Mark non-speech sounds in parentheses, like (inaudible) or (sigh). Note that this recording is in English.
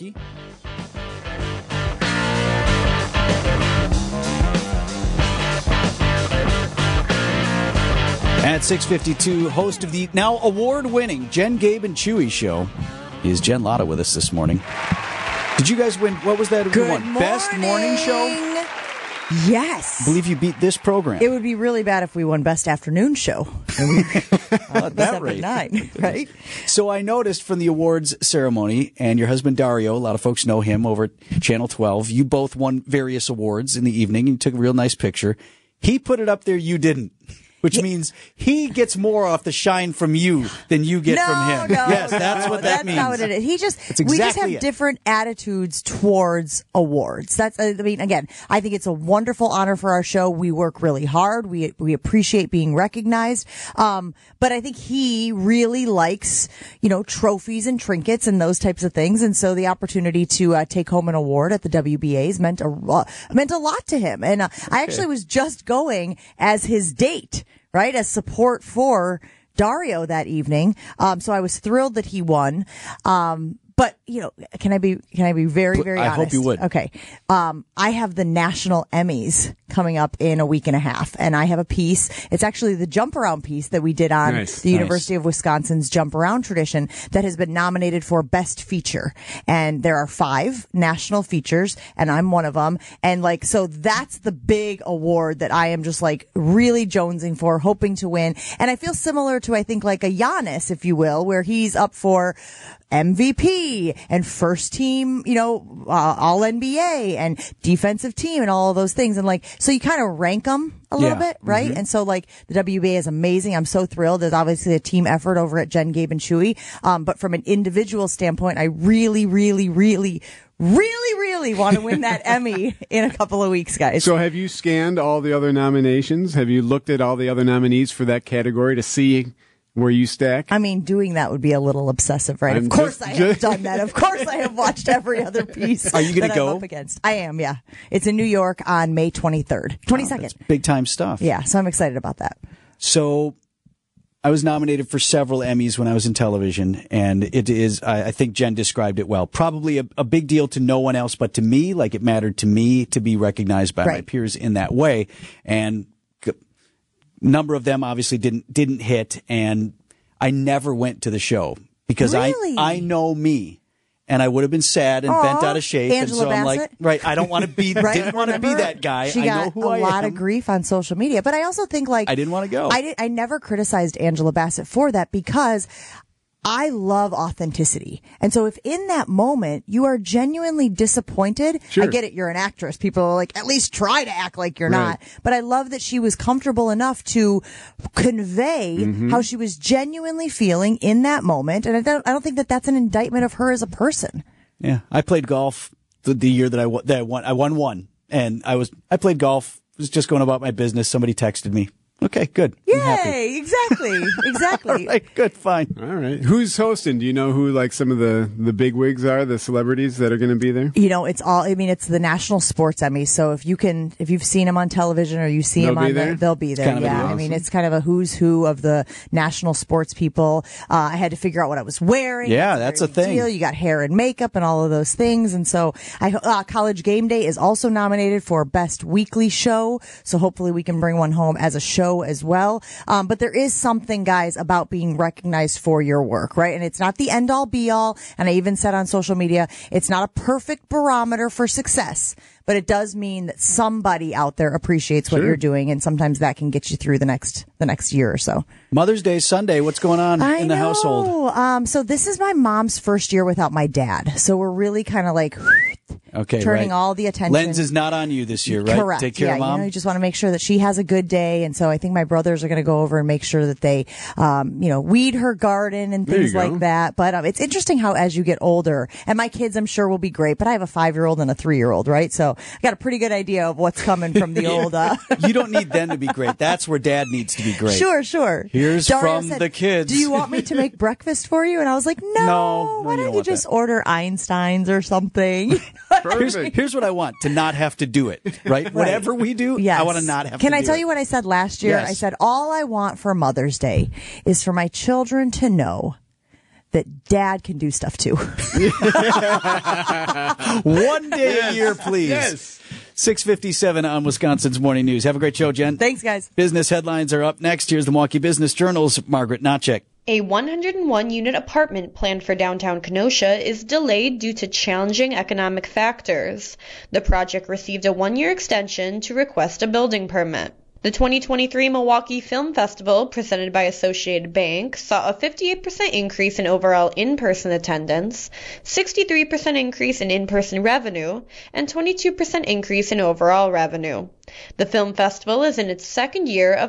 At 6:52, host of the now award-winning Jen, Gabe, and Chewy show is Jen Lada with us this morning. Did you guys win? What was that? Good won? Best morning show. Yes. I believe you beat this program. it would be really bad if we won best afternoon show. (laughs) at that Seven rate. nine, (laughs) right? So I noticed from the awards ceremony, and your husband Dario, a lot of folks know him over at Channel 12. You both won various awards in the evening. You took a real nice picture. He put it up there, you didn't. Which means he gets more off the shine from you than you get no, from him. No, yes, that's no, what that that's means. not what it is. He just That's we just have it. different attitudes towards awards. That's I mean, again, I think it's a wonderful honor for our show. We work really hard. We we appreciate being recognized. Um, but I think he really likes you know trophies and trinkets and those types of things. And so the opportunity to uh, take home an award at the WBA's meant a uh, meant a lot to him. And uh, I actually was just going as his date, right, as support for. Dario that evening. Um, so I was thrilled that he won. Um, but you know, can I be can I be very very I honest? hope you would. Okay. Um, I have the national Emmys coming up in a week and a half, and I have a piece. It's actually the jump around piece that we did on Nice, the nice. University of Wisconsin's jump around tradition that has been nominated for best feature. And there are five national features, and I'm one of them. And like, so that's the big award that I am just like really jonesing for, hoping to win. And I feel similar to I think like a Giannis, if you will, where he's up for MVP and first team, you know, uh, all NBA and defensive team and all of those things. And like, so you kind of rank them a little Yeah. bit, right? And so like the WBA is amazing. I'm so thrilled. There's obviously a team effort over at Jen, Gabe and Chewy. Um, but from an individual standpoint, I really, really, really, really, really want to win that (laughs) Emmy in a couple of weeks, guys. So, have you scanned all the other nominations? Have you looked at all the other nominees for that category to see where you stack? I mean, doing that would be a little obsessive, right? I'm of course, just- I have done that. Of course, I have watched every other (laughs) piece. Are you gonna go? I'm up against? I am. Yeah, it's in New York on May 23rd, 22nd. Big time stuff. yeah, so I'm excited about that. So I was nominated for several Emmys when I was in television, and it is, I, I think Jen described it well. Probably a, a big deal to no one else but to me, like it mattered to me to be recognized by my peers in that way. And number of them obviously didn't, didn't hit, and I never went to the show because Really? I, I know me. And I would have been sad and bent out of shape. and Angela so I'm like, Bassett? right, I don't want to be, (laughs) Right? didn't want to be that guy. She I got know who a I lot am. of grief on social media, but I also think like I didn't wanna go. I did, I never criticized Angela Bassett for that because I love authenticity. And so if in that moment you are genuinely disappointed, Sure. I get it. You're an actress. People are like, at least try to act like you're Right. not. But I love that she was comfortable enough to convey Mm-hmm. how she was genuinely feeling in that moment. And I don't, I don't think that that's an indictment of her as a person. Yeah, I played golf the, the year that I that I won. I won one, and I was I played golf. Was just going about my business. Somebody texted me. Okay, good. Yay! Exactly. (laughs) Exactly. All right, good, fine. all right. Who's hosting? Do you know who like some of the the big wigs are? The celebrities that are going to be there? you know, it's all. I mean, it's the National Sports Emmy. So if you can, if you've seen them on television or you see They'll them on, there? the, they'll be there. kind of yeah, I mean, it's kind of a who's who of the national sports people. Uh, I had to figure out what I was wearing. Yeah, It's that's a thing. Deal. You got hair and makeup and all of those things, and so I uh, College Game Day is also nominated for best weekly show. So hopefully we can bring one home as a show as well. Um, but there is something, guys, about being recognized for your work, right? And it's not the end all be all. And I even said on social media, it's not a perfect barometer for success, but it does mean that somebody out there appreciates what Sure. you're doing. And sometimes that can get you through the next, the next year or so. Mother's Day Sunday. What's going on I in the know. household? Um, so this is my mom's first year without my dad. So we're really kind of like Okay, turning right. all the attention. Lens is not on you this year, right? Correct. Take care yeah, of mom. You, know, you just want to make sure that she has a good day, and so I think my brothers are going to go over and make sure that they, um, you know, weed her garden and There you things go. like that. But um, it's interesting how as you get older, and my kids, I'm sure will be great. But I have a five year old and a three year old, right? So I got a pretty good idea of what's coming from the (laughs) old. Uh, (laughs) you don't need them to be great. That's where dad needs to be great. Sure, sure. Here's Dario from said, the kids. Do you want me to make (laughs) breakfast for you? And I was like, no. No, no, why you don't don't you just that. order Einstein's or something? Here's, here's what I want to not have to do it, right? Whatever we do, Yes. I want to not have to. Can I tell it. you what I said last year? Yes. I said, all I want for Mother's Day is for my children to know that dad can do stuff too. (laughs) One day a year, please. Yes. 657 on Wisconsin's Morning News. Have a great show, Jen. Thanks, guys. Business headlines are up next. Here's the Milwaukee Business Journal's Margaret Naczek. A 101 unit apartment planned for downtown Kenosha is delayed due to challenging economic factors. The project received a one year extension to request a building permit. The 2023 Milwaukee Film Festival, presented by Associated Bank, saw a 58% increase in overall in person attendance, 63% increase in in person revenue, and 22% increase in overall revenue. The film festival is in its second year of